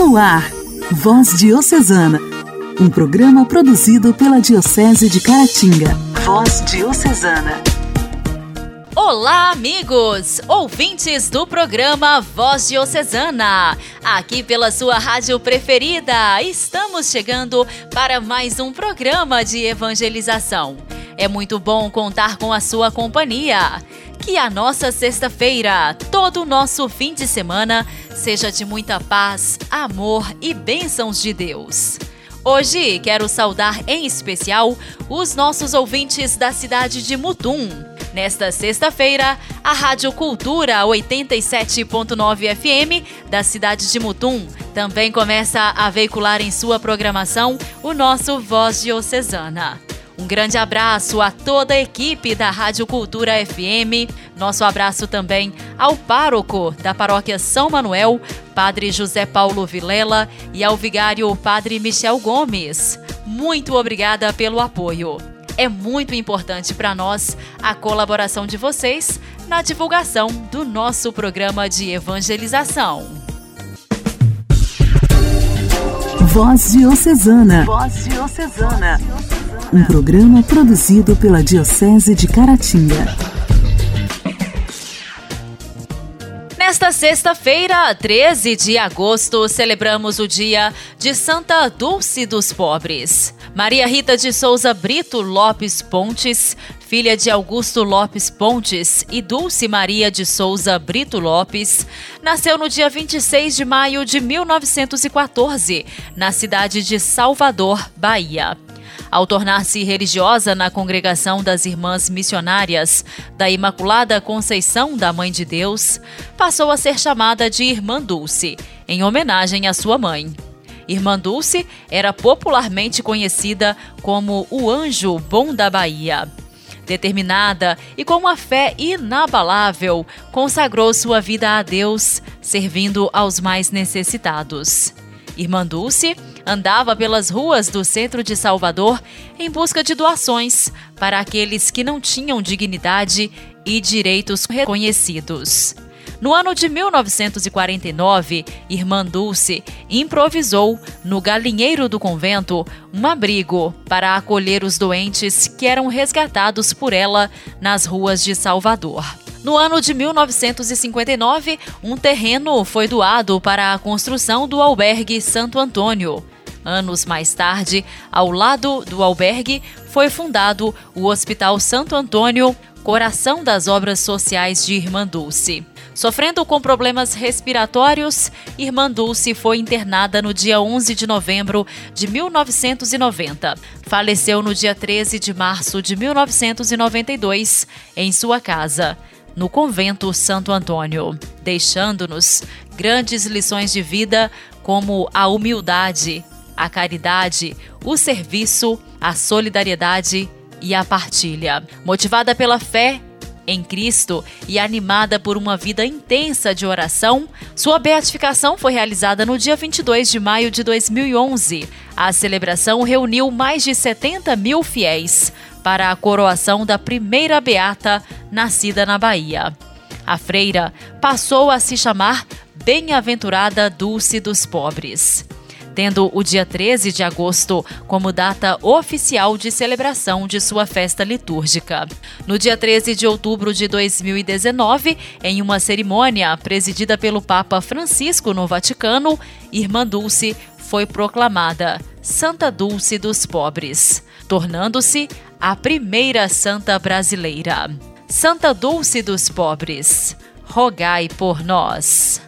No ar, Voz Diocesana, um programa produzido pela Diocese de Caratinga. Voz Diocesana. Olá, amigos, ouvintes do programa Voz Diocesana. Aqui pela sua rádio preferida, estamos chegando para mais um programa de evangelização. É muito bom contar com a sua companhia. Que a nossa sexta-feira, todo o nosso fim de semana, seja de muita paz, amor e bênçãos de Deus. Hoje quero saudar em especial os nossos ouvintes da cidade de Mutum. Nesta sexta-feira, a Rádio Cultura 87.9 FM da cidade de Mutum também começa a veicular em sua programação o nosso Voz Diocesana. Um grande abraço a toda a equipe da Rádio Cultura FM. Nosso abraço também ao pároco da paróquia São Manuel, Padre José Paulo Vilela, e ao vigário Padre Michel Gomes. Muito obrigada pelo apoio. É muito importante para nós a colaboração de vocês na divulgação do nosso programa de evangelização. Voz Diocesana. Voz Diocesana um programa produzido pela Diocese de Caratinga. Nesta sexta-feira, 13 de agosto, celebramos o dia de Santa Dulce dos Pobres. Maria Rita de Souza Brito Lopes Pontes, filha de Augusto Lopes Pontes e Dulce Maria de Souza Brito Lopes, nasceu no dia 26 de maio de 1914, na cidade de Salvador, Bahia. Ao tornar-se religiosa na congregação das Irmãs Missionárias da Imaculada Conceição da Mãe de Deus, passou a ser chamada de Irmã Dulce, em homenagem à sua mãe. Irmã Dulce era popularmente conhecida como o Anjo Bom da Bahia. Determinada e com uma fé inabalável, consagrou sua vida a Deus, servindo aos mais necessitados. Irmã Dulce andava pelas ruas do centro de Salvador em busca de doações para aqueles que não tinham dignidade e direitos reconhecidos. No ano de 1949, Irmã Dulce improvisou, no galinheiro do convento, um abrigo para acolher os doentes que eram resgatados por ela nas ruas de Salvador. No ano de 1959, um terreno foi doado para a construção do albergue Santo Antônio. Anos mais tarde, ao lado do albergue, foi fundado o Hospital Santo Antônio, coração das obras sociais de Irmã Dulce. Sofrendo com problemas respiratórios, Irmã Dulce foi internada no dia 11 de novembro de 1990. Faleceu no dia 13 de março de 1992, em sua casa no convento Santo Antônio, deixando-nos grandes lições de vida como a humildade, a caridade, o serviço, a solidariedade e a partilha. Motivada pela fé em Cristo e animada por uma vida intensa de oração, sua beatificação foi realizada no dia 22 de maio de 2011. A celebração reuniu mais de 70 mil fiéis para a coroação da primeira beata nascida na Bahia. A freira passou a se chamar Bem-aventurada Dulce dos Pobres tendo o dia 13 de agosto como data oficial de celebração de sua festa litúrgica. No dia 13 de outubro de 2019, em uma cerimônia presidida pelo Papa Francisco no Vaticano, Irmã Dulce foi proclamada Santa Dulce dos Pobres, tornando-se a primeira santa brasileira. Santa Dulce dos Pobres, rogai por nós.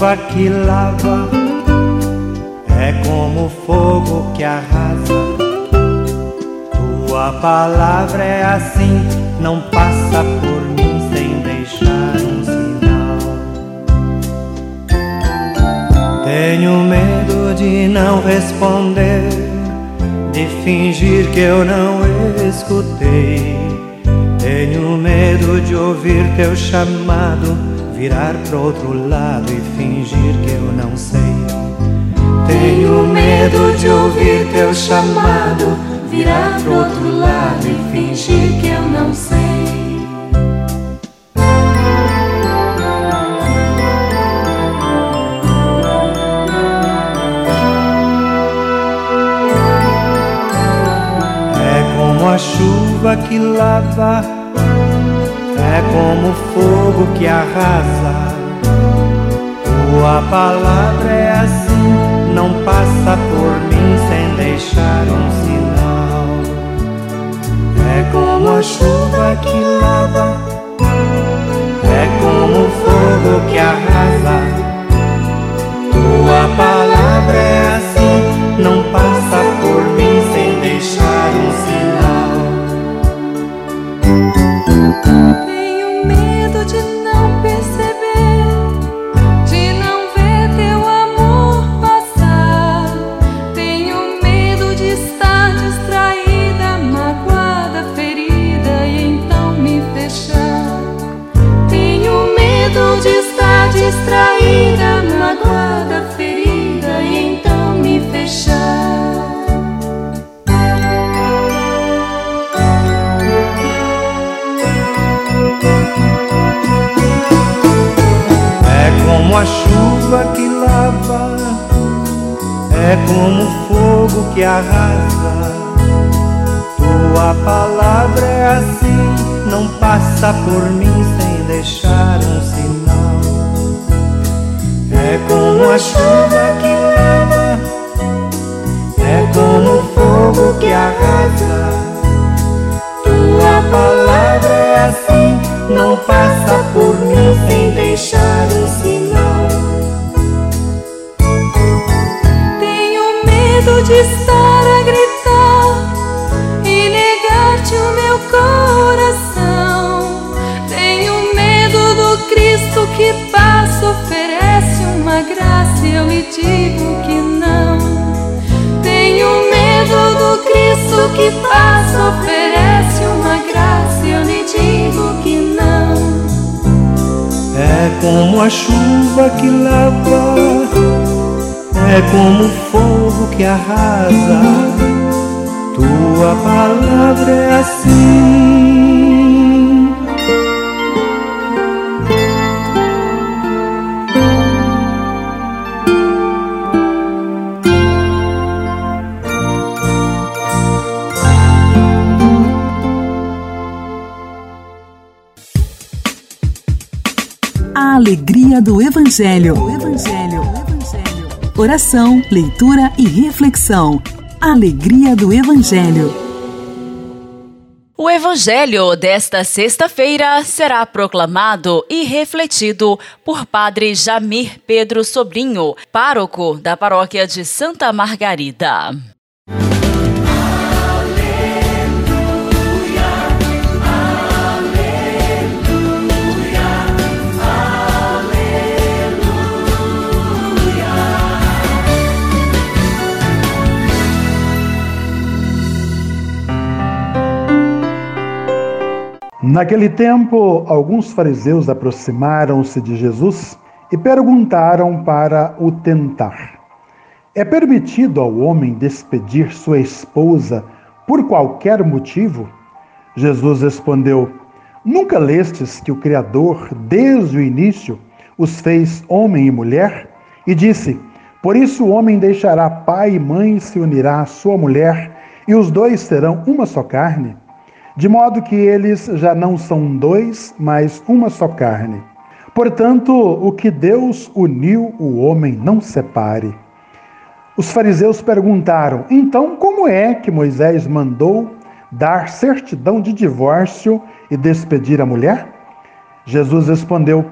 chuva que lava, é como fogo que arrasa. Tua palavra é assim, não passa por mim sem deixar um sinal. Tenho medo de não responder, de fingir que eu não escutei. Tenho medo de ouvir teu chamado virar pro outro lado e fingir que eu não sei. Tenho medo de ouvir teu chamado, virar pro outro lado e fingir que eu não sei. a chuva que lava, é como fogo que arrasa. Tua palavra é assim, não passa por mim sem deixar um sinal. É como a chuva que lava, é como fogo que arrasa. Tua palavra é passa por mim sem deixar um sinal. É como a chuva que lava, é como o fogo que arrasa. Tua palavra é assim, não passa por mim sem deixar um sinal. Tenho medo de estar graça eu lhe digo que não. Tenho medo do Cristo que passa, oferece uma graça eu lhe digo que não. É como a chuva que lava, é como o fogo que arrasa. Tua palavra é assim. Alegria do Evangelho. Evangelho. Oração, leitura e reflexão. Alegria do Evangelho. O Evangelho desta sexta-feira será proclamado e refletido por Padre Jamir Pedro Sobrinho, pároco da paróquia de Santa Margarida. Naquele tempo, alguns fariseus aproximaram-se de Jesus e perguntaram para o tentar: É permitido ao homem despedir sua esposa por qualquer motivo? Jesus respondeu: Nunca lestes que o Criador, desde o início, os fez homem e mulher? E disse: Por isso o homem deixará pai e mãe se unirá à sua mulher, e os dois serão uma só carne? De modo que eles já não são dois, mas uma só carne. Portanto, o que Deus uniu, o homem não separe. Os fariseus perguntaram: então, como é que Moisés mandou dar certidão de divórcio e despedir a mulher? Jesus respondeu: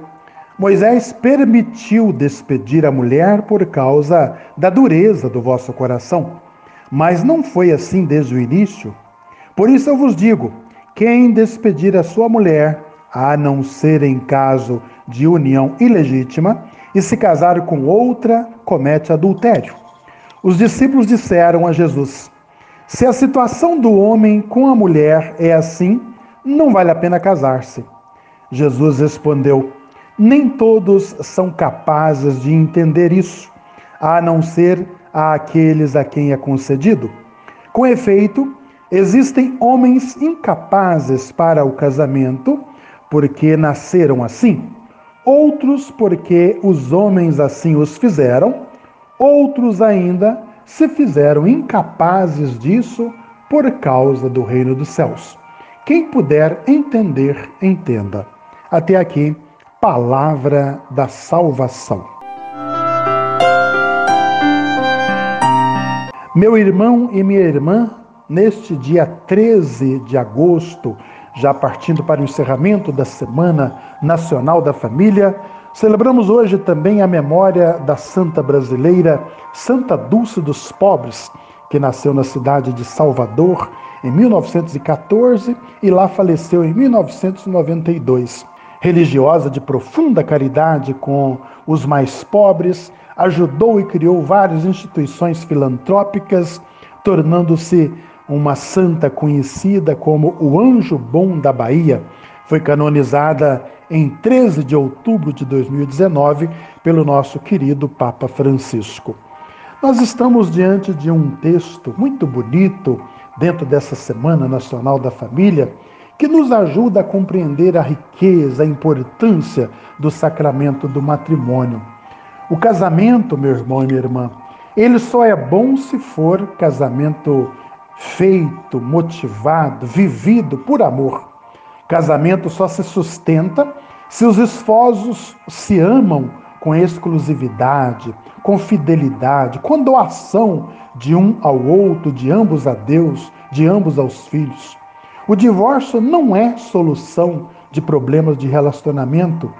Moisés permitiu despedir a mulher por causa da dureza do vosso coração, mas não foi assim desde o início. Por isso eu vos digo: quem despedir a sua mulher, a não ser em caso de união ilegítima, e se casar com outra, comete adultério. Os discípulos disseram a Jesus: Se a situação do homem com a mulher é assim, não vale a pena casar-se. Jesus respondeu: Nem todos são capazes de entender isso, a não ser àqueles a quem é concedido. Com efeito, existem homens incapazes para o casamento porque nasceram assim, outros porque os homens assim os fizeram, outros ainda se fizeram incapazes disso por causa do reino dos céus. Quem puder entender, entenda. Até aqui, palavra da salvação. Meu irmão e minha irmã, neste dia 13 de agosto, já partindo para o encerramento da Semana Nacional da Família, celebramos hoje também a memória da santa brasileira Santa Dulce dos Pobres, que nasceu na cidade de Salvador em 1914 e lá faleceu em 1992. Religiosa de profunda caridade com os mais pobres, ajudou e criou várias instituições filantrópicas, tornando-se uma santa conhecida como o Anjo Bom da Bahia. Foi canonizada em 13 de outubro de 2019 pelo nosso querido Papa Francisco. Nós estamos diante de um texto muito bonito dentro dessa Semana Nacional da Família, que nos ajuda a compreender a riqueza, a importância do sacramento do matrimônio. O casamento, meu irmão e minha irmã, ele só é bom se for casamento feito, motivado, vivido por amor. Casamento só se sustenta se os esposos se amam com exclusividade, com fidelidade, com doação de um ao outro, de ambos a Deus, de ambos aos filhos. O divórcio não é solução de problemas de relacionamento.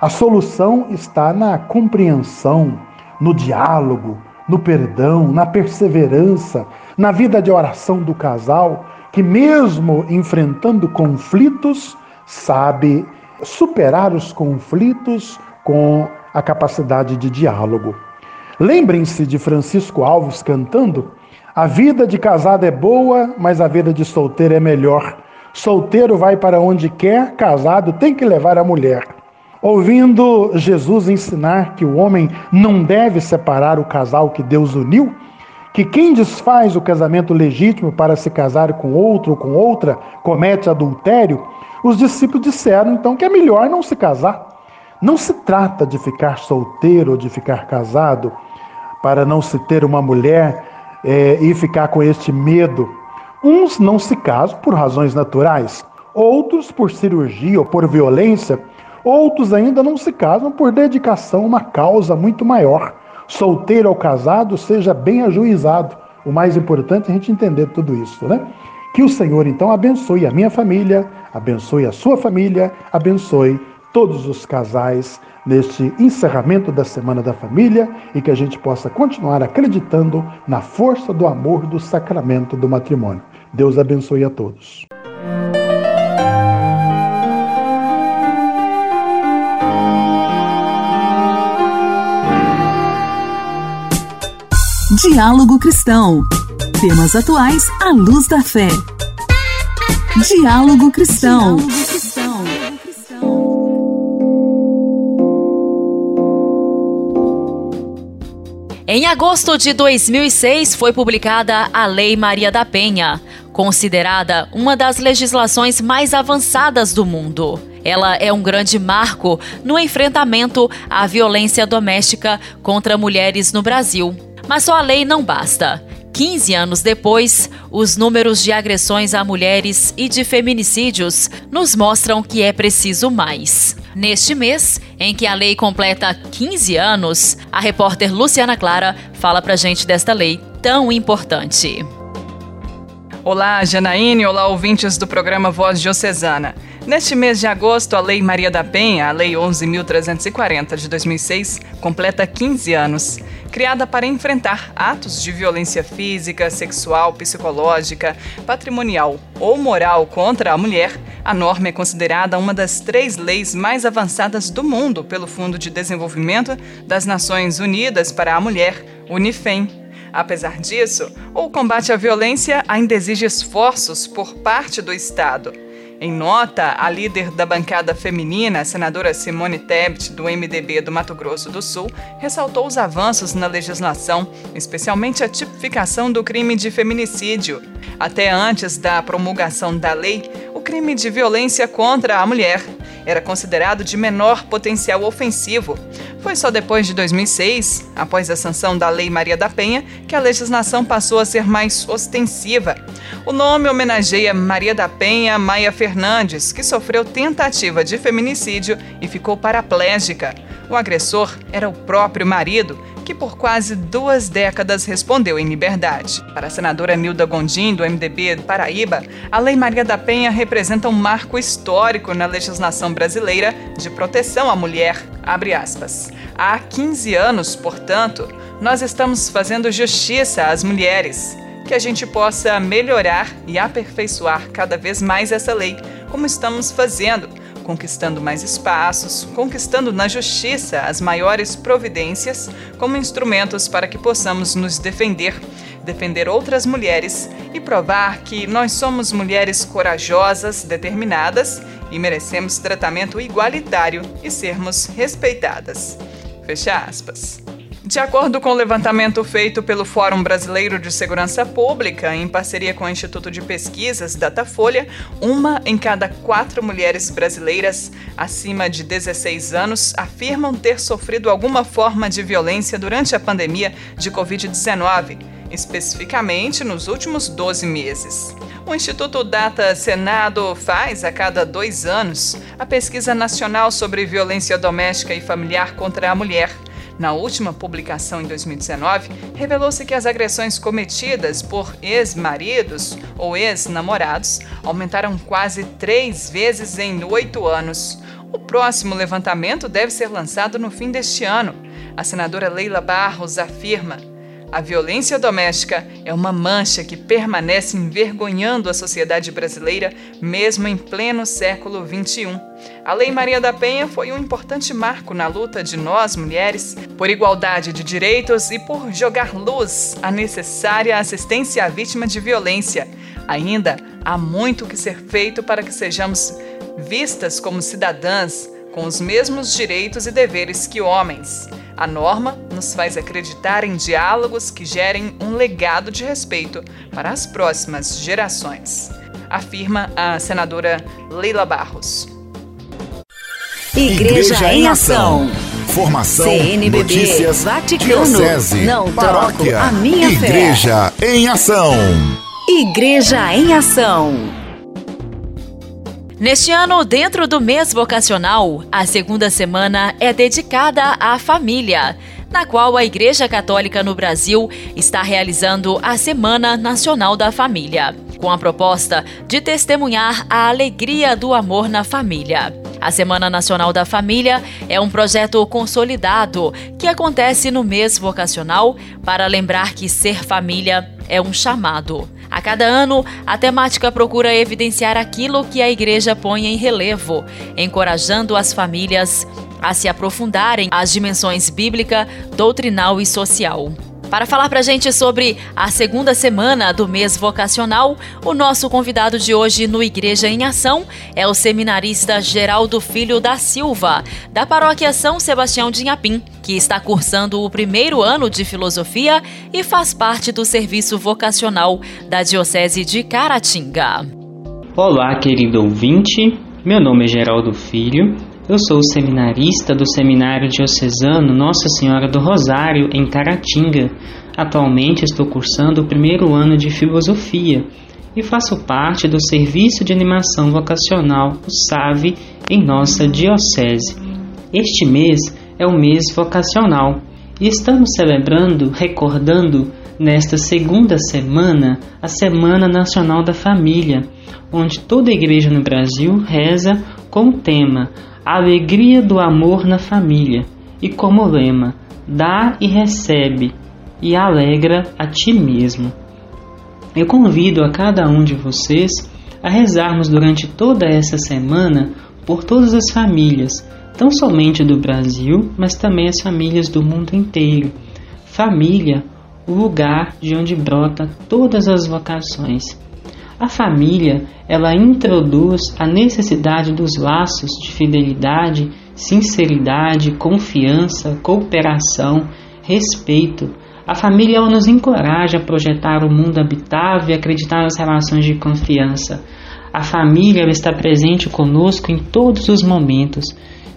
A solução está na compreensão, no diálogo, no perdão, na perseverança, na vida de oração do casal, que mesmo enfrentando conflitos, sabe superar os conflitos com a capacidade de diálogo. Lembrem-se de Francisco Alves cantando: A vida de casado é boa, mas a vida de solteiro é melhor. Solteiro vai para onde quer, casado tem que levar a mulher. Ouvindo Jesus ensinar que o homem não deve separar o casal que Deus uniu, que quem desfaz o casamento legítimo para se casar com outro ou com outra comete adultério, os discípulos disseram então que é melhor não se casar. Não se trata de ficar solteiro ou de ficar casado para não se ter uma mulher é, e ficar com este medo. Uns não se casam por razões naturais, outros por cirurgia ou por violência, outros ainda não se casam por dedicação a uma causa muito maior. Solteiro ou casado, seja bem ajuizado. O mais importante é a gente entender tudo isso, né? Que o Senhor então abençoe a minha família, abençoe a sua família, abençoe todos os casais neste encerramento da Semana da Família e que a gente possa continuar acreditando na força do amor do sacramento do matrimônio. Deus abençoe a todos. Diálogo Cristão. Temas atuais à luz da fé. Diálogo Cristão. Em agosto de 2006 foi publicada a Lei Maria da Penha, considerada uma das legislações mais avançadas do mundo. Ela é um grande marco no enfrentamento à violência doméstica contra mulheres no Brasil. Mas só a lei não basta. 15 anos depois, os números de agressões a mulheres e de feminicídios nos mostram que é preciso mais. Neste mês, em que a lei completa 15 anos, a repórter Luciana Clara fala pra gente desta lei tão importante. Olá, Janaíne, olá, ouvintes do programa Voz Diocesana. Neste mês de agosto, a Lei Maria da Penha, a Lei 11.340 de 2006, completa 15 anos. Criada para enfrentar atos de violência física, sexual, psicológica, patrimonial ou moral contra a mulher, a norma é considerada uma das três leis mais avançadas do mundo pelo Fundo de Desenvolvimento das Nações Unidas para a Mulher, UNIFEM. Apesar disso, o combate à violência ainda exige esforços por parte do Estado. Em nota, a líder da bancada feminina, a senadora Simone Tebet, do MDB do Mato Grosso do Sul, ressaltou os avanços na legislação, especialmente a tipificação do crime de feminicídio. Até antes da promulgação da lei, crime de violência contra a mulher era considerado de menor potencial ofensivo. Foi só depois de 2006, após a sanção da Lei Maria da Penha, que a legislação passou a ser mais ostensiva. O nome homenageia Maria da Penha Maia Fernandes, que sofreu tentativa de feminicídio e ficou paraplégica. O agressor era o próprio marido, que por quase duas décadas respondeu em liberdade. Para a senadora Nilda Gondim, do MDB do Paraíba, a Lei Maria da Penha representa um marco histórico na legislação brasileira de proteção à mulher. Há 15 anos, portanto, nós estamos fazendo justiça às mulheres. Que a gente possa melhorar e aperfeiçoar cada vez mais essa lei, como estamos fazendo conquistando mais espaços, conquistando na justiça as maiores providências como instrumentos para que possamos nos defender, defender outras mulheres e provar que nós somos mulheres corajosas, determinadas e merecemos tratamento igualitário e sermos respeitadas. Fecha aspas. De acordo com o levantamento feito pelo Fórum Brasileiro de Segurança Pública, em parceria com o Instituto de Pesquisas Datafolha, uma em cada quatro mulheres brasileiras acima de 16 anos afirmam ter sofrido alguma forma de violência durante a pandemia de Covid-19, especificamente nos últimos 12 meses. O Instituto Data Senado faz, a cada dois anos, a pesquisa nacional sobre violência doméstica e familiar contra a mulher na última publicação em 2019, revelou-se que as agressões cometidas por ex-maridos ou ex-namorados aumentaram quase três vezes em oito anos. O próximo levantamento deve ser lançado no fim deste ano. A senadora Leila Barros afirma a violência doméstica é uma mancha que permanece envergonhando a sociedade brasileira, mesmo em pleno século XXI. A Lei Maria da Penha foi um importante marco na luta de nós, mulheres, por igualdade de direitos e por jogar luz à necessária assistência à vítima de violência. Ainda há muito que ser feito para que sejamos vistas como cidadãs com os mesmos direitos e deveres que homens. A norma nos faz acreditar em diálogos que gerem um legado de respeito para as próximas gerações, afirma a senadora Leila Barros. Igreja, Igreja em Ação. Formação, CNBB, notícias, Vaticano, diocese, não paróquia, troco a minha Igreja fé. em Ação. Igreja em Ação. Neste ano, dentro do mês vocacional, a segunda semana é dedicada à família, na qual a Igreja Católica no Brasil está realizando a Semana Nacional da Família, com a proposta de testemunhar a alegria do amor na família. A Semana Nacional da Família é um projeto consolidado que acontece no mês vocacional para lembrar que ser família é um chamado. A cada ano, a temática procura evidenciar aquilo que a igreja põe em relevo, encorajando as famílias a se aprofundarem as dimensões bíblica, doutrinal e social. Para falar para a gente sobre a segunda semana do mês vocacional, o nosso convidado de hoje no Igreja em Ação é o seminarista Geraldo Filho da Silva, da paróquia São Sebastião de Inhapim, que está cursando o primeiro ano de filosofia e faz parte do serviço vocacional da Diocese de Caratinga. Olá, querido ouvinte. Meu nome é Geraldo Filho, eu sou seminarista do Seminário Diocesano Nossa Senhora do Rosário, em Caratinga. Atualmente estou cursando o primeiro ano de Filosofia e faço parte do Serviço de Animação Vocacional, o SAVE, em nossa Diocese. Este mês é o mês vocacional e estamos celebrando, recordando, nesta segunda semana, a Semana Nacional da Família, onde toda a igreja no Brasil reza com o tema alegria do amor na família e como lema: dá e recebe e alegra a ti mesmo. Eu convido a cada um de vocês a rezarmos durante toda essa semana por todas as famílias, não somente do Brasil, mas também as famílias do mundo inteiro. Família o lugar de onde brota todas as vocações. A família, ela introduz a necessidade dos laços de fidelidade, sinceridade, confiança, cooperação, respeito. A família ela nos encoraja a projetar o mundo habitável e acreditar nas relações de confiança. A família está presente conosco em todos os momentos,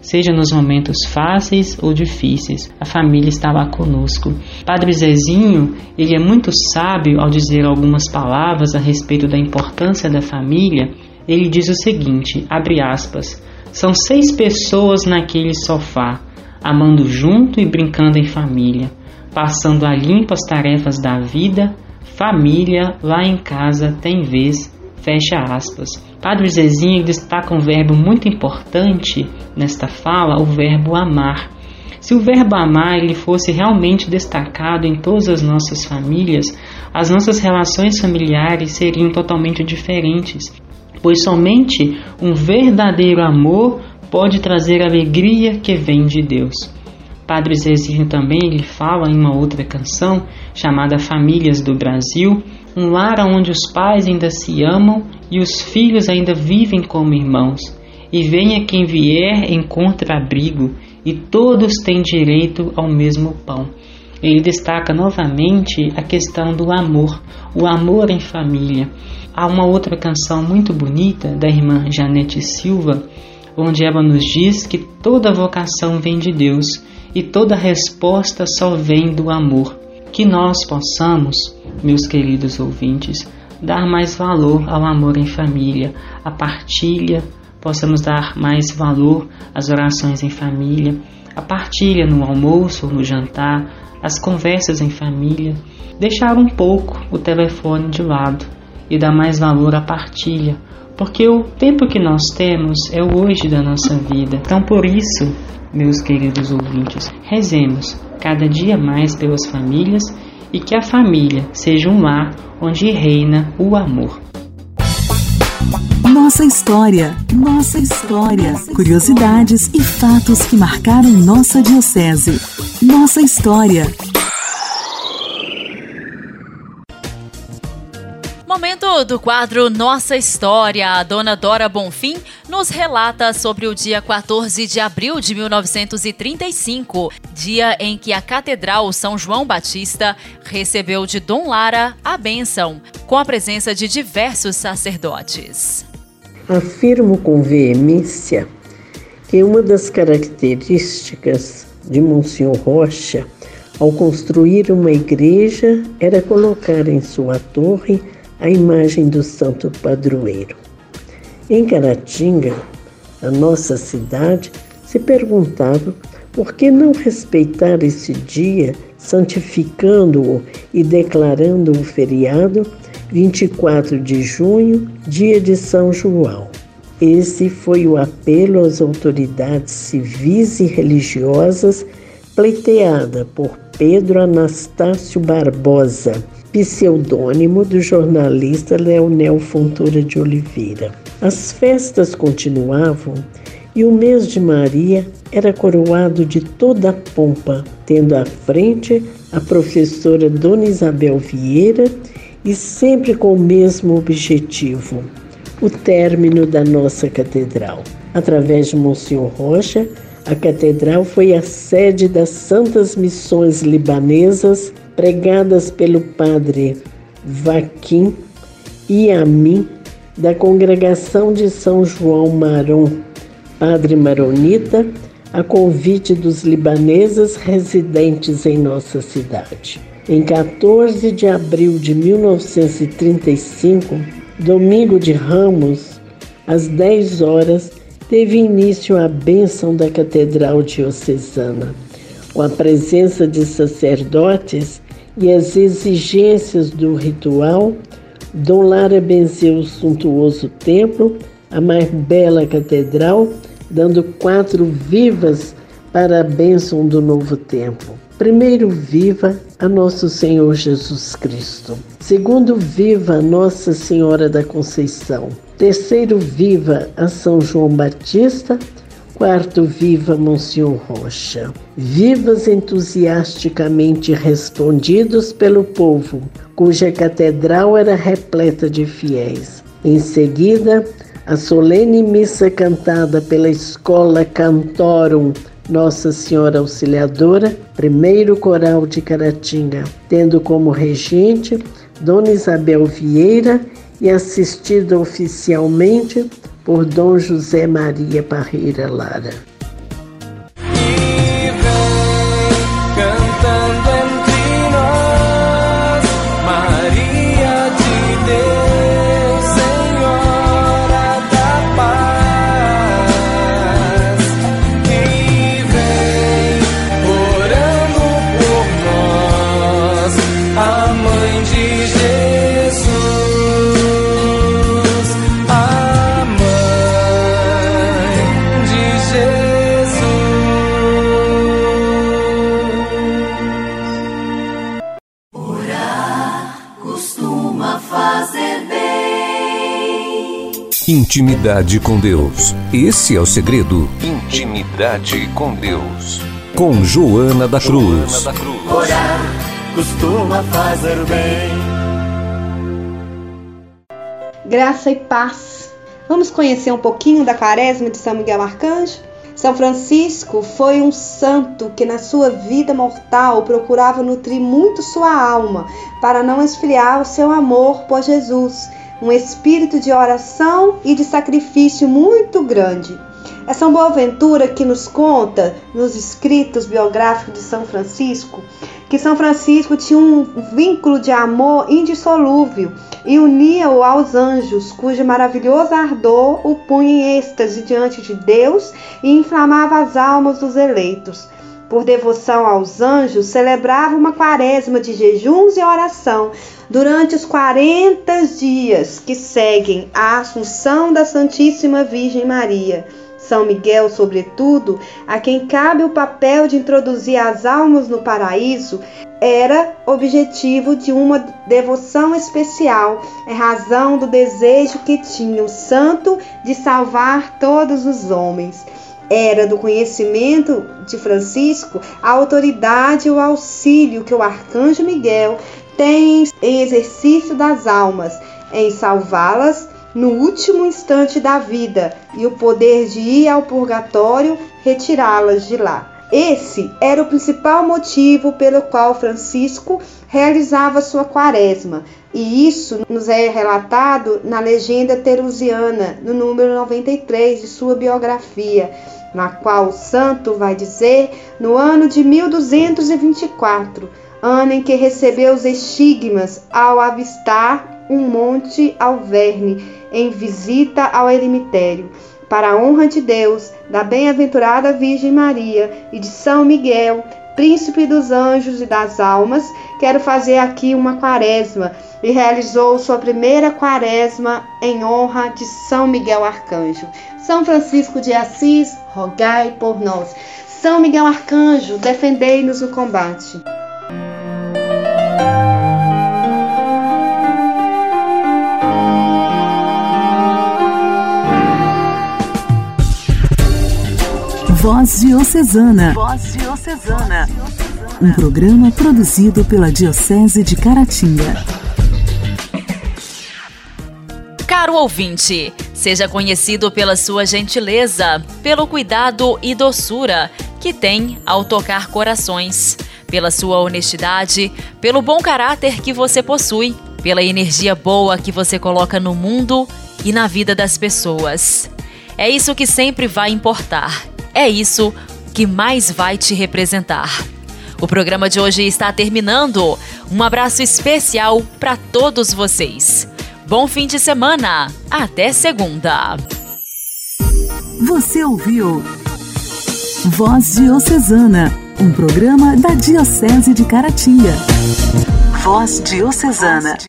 seja nos momentos fáceis ou difíceis, a família está lá conosco. Padre Zezinho, ele é muito sábio ao dizer algumas palavras a respeito da importância da família. Ele diz o seguinte, abre aspas, são seis pessoas naquele sofá, amando junto e brincando em família, passando a limpo as tarefas da vida, família lá em casa tem vez Fecha aspas. Padre Zezinho destaca um verbo muito importante nesta fala, o verbo amar. Se o verbo amar ele fosse realmente destacado em todas as nossas famílias, as nossas relações familiares seriam totalmente diferentes, pois somente um verdadeiro amor pode trazer a alegria que vem de Deus. Padre Zezinho também ele fala em uma outra canção chamada Famílias do Brasil, um lar onde os pais ainda se amam e os filhos ainda vivem como irmãos. E venha quem vier, encontra abrigo, e todos têm direito ao mesmo pão. Ele destaca novamente a questão do amor, o amor em família. Há uma outra canção muito bonita da irmã Janete Silva, onde ela nos diz que toda vocação vem de Deus e toda resposta só vem do amor. Que nós possamos meus queridos ouvintes, dar mais valor ao amor em família, à partilha, possamos dar mais valor às orações em família, a partilha no almoço ou no jantar, as conversas em família, deixar um pouco o telefone de lado e dar mais valor à partilha, porque o tempo que nós temos é o hoje da nossa vida. Então, por isso, meus queridos ouvintes, rezemos cada dia mais pelas famílias e que a família seja um lar onde reina o amor. Nossa história, nossa história, curiosidades e fatos que marcaram nossa diocese. Nossa história. Momento do quadro Nossa História. A dona Dora Bonfim nos relata sobre o dia 14 de abril de 1935, dia em que a Catedral São João Batista recebeu de Dom Lara a bênção, com a presença de diversos sacerdotes. Afirmo com veemência que uma das características de Monsenhor Rocha ao construir uma igreja era colocar em sua torre a imagem do santo padroeiro. Em Caratinga, a nossa cidade, se perguntava por que não respeitar esse dia, santificando-o e declarando o feriado 24 de junho, dia de São João. Esse foi o apelo às autoridades civis e religiosas pleiteada por Pedro Anastácio Barbosa, pseudônimo do jornalista Leonel Fontoura de Oliveira. As festas continuavam e o mês de Maria era coroado de toda a pompa, tendo à frente a professora Dona Isabel Vieira e sempre com o mesmo objetivo, o término da nossa catedral. Através de Monsenhor Rocha, a catedral foi a sede das Santas Missões Libanesas pregadas pelo padre Vaquim e a mim da congregação de São João Maron, padre maronita, a convite dos libaneses residentes em nossa cidade. Em 14 de abril de 1935, domingo de Ramos, às 10 horas, teve início a bênção da Catedral Diocesana, com a presença de sacerdotes e as exigências do ritual, Dom Lara benzeu o suntuoso templo, a mais bela catedral, dando quatro vivas para a bênção do novo templo. Primeiro, viva a Nosso Senhor Jesus Cristo. Segundo, viva a Nossa Senhora da Conceição. Terceiro, viva a São João Batista. Quarto, viva Monsenhor Rocha. Vivas entusiasticamente respondidos pelo povo, cuja catedral era repleta de fiéis. Em seguida, a solene missa cantada pela Escola Cantorum Nossa Senhora Auxiliadora, primeiro coral de Caratinga, tendo como regente Dona Isabel Vieira e assistida oficialmente por Dom José Maria Parreira Lara. Intimidade com Deus. Esse é o segredo. Intimidade com Deus. Com Joana da Cruz. Joana da Cruz. Orar costuma fazer bem. Graça e paz. Vamos conhecer um pouquinho da quaresma de São Miguel Arcanjo? São Francisco foi um santo que na sua vida mortal procurava nutrir muito sua alma para não esfriar o seu amor por Jesus um espírito de oração e de sacrifício muito grande. É São Boaventura que nos conta, nos escritos biográficos de São Francisco, que São Francisco tinha um vínculo de amor indissolúvel e unia-o aos anjos, cujo maravilhoso ardor o punha em êxtase diante de Deus e inflamava as almas dos eleitos por devoção aos anjos, celebrava uma quaresma de jejuns e oração durante os 40 dias que seguem a Assunção da Santíssima Virgem Maria. São Miguel, sobretudo, a quem cabe o papel de introduzir as almas no paraíso, era objetivo de uma devoção especial, em razão do desejo que tinha o santo de salvar todos os homens. Era do conhecimento de Francisco a autoridade e o auxílio que o arcanjo Miguel tem em exercício das almas, em salvá-las no último instante da vida e o poder de ir ao purgatório retirá-las de lá. Esse era o principal motivo pelo qual Francisco realizava sua quaresma, e isso nos é relatado na legenda terusiana, no número 93 de sua biografia, na qual o santo vai dizer no ano de 1224, ano em que recebeu os estigmas ao avistar um monte Alverne em visita ao eremitério. Para a honra de Deus, da bem-aventurada Virgem Maria e de São Miguel, príncipe dos anjos e das almas, quero fazer aqui uma quaresma e realizou sua primeira quaresma em honra de São Miguel Arcanjo. São Francisco de Assis, rogai por nós. São Miguel Arcanjo, defendei-nos no combate. Voz Diocesana. Voz Diocesana. Um programa produzido pela Diocese de Caratinga. Caro ouvinte, seja conhecido pela sua gentileza, pelo cuidado e doçura que tem ao tocar corações, pela sua honestidade, pelo bom caráter que você possui, pela energia boa que você coloca no mundo e na vida das pessoas. É isso que sempre vai importar é isso que mais vai te representar. O programa de hoje está terminando. Um abraço especial para todos vocês. Bom fim de semana. Até segunda. Você ouviu Voz Diocesana, um programa da Diocese de Caratinga. Voz Diocesana.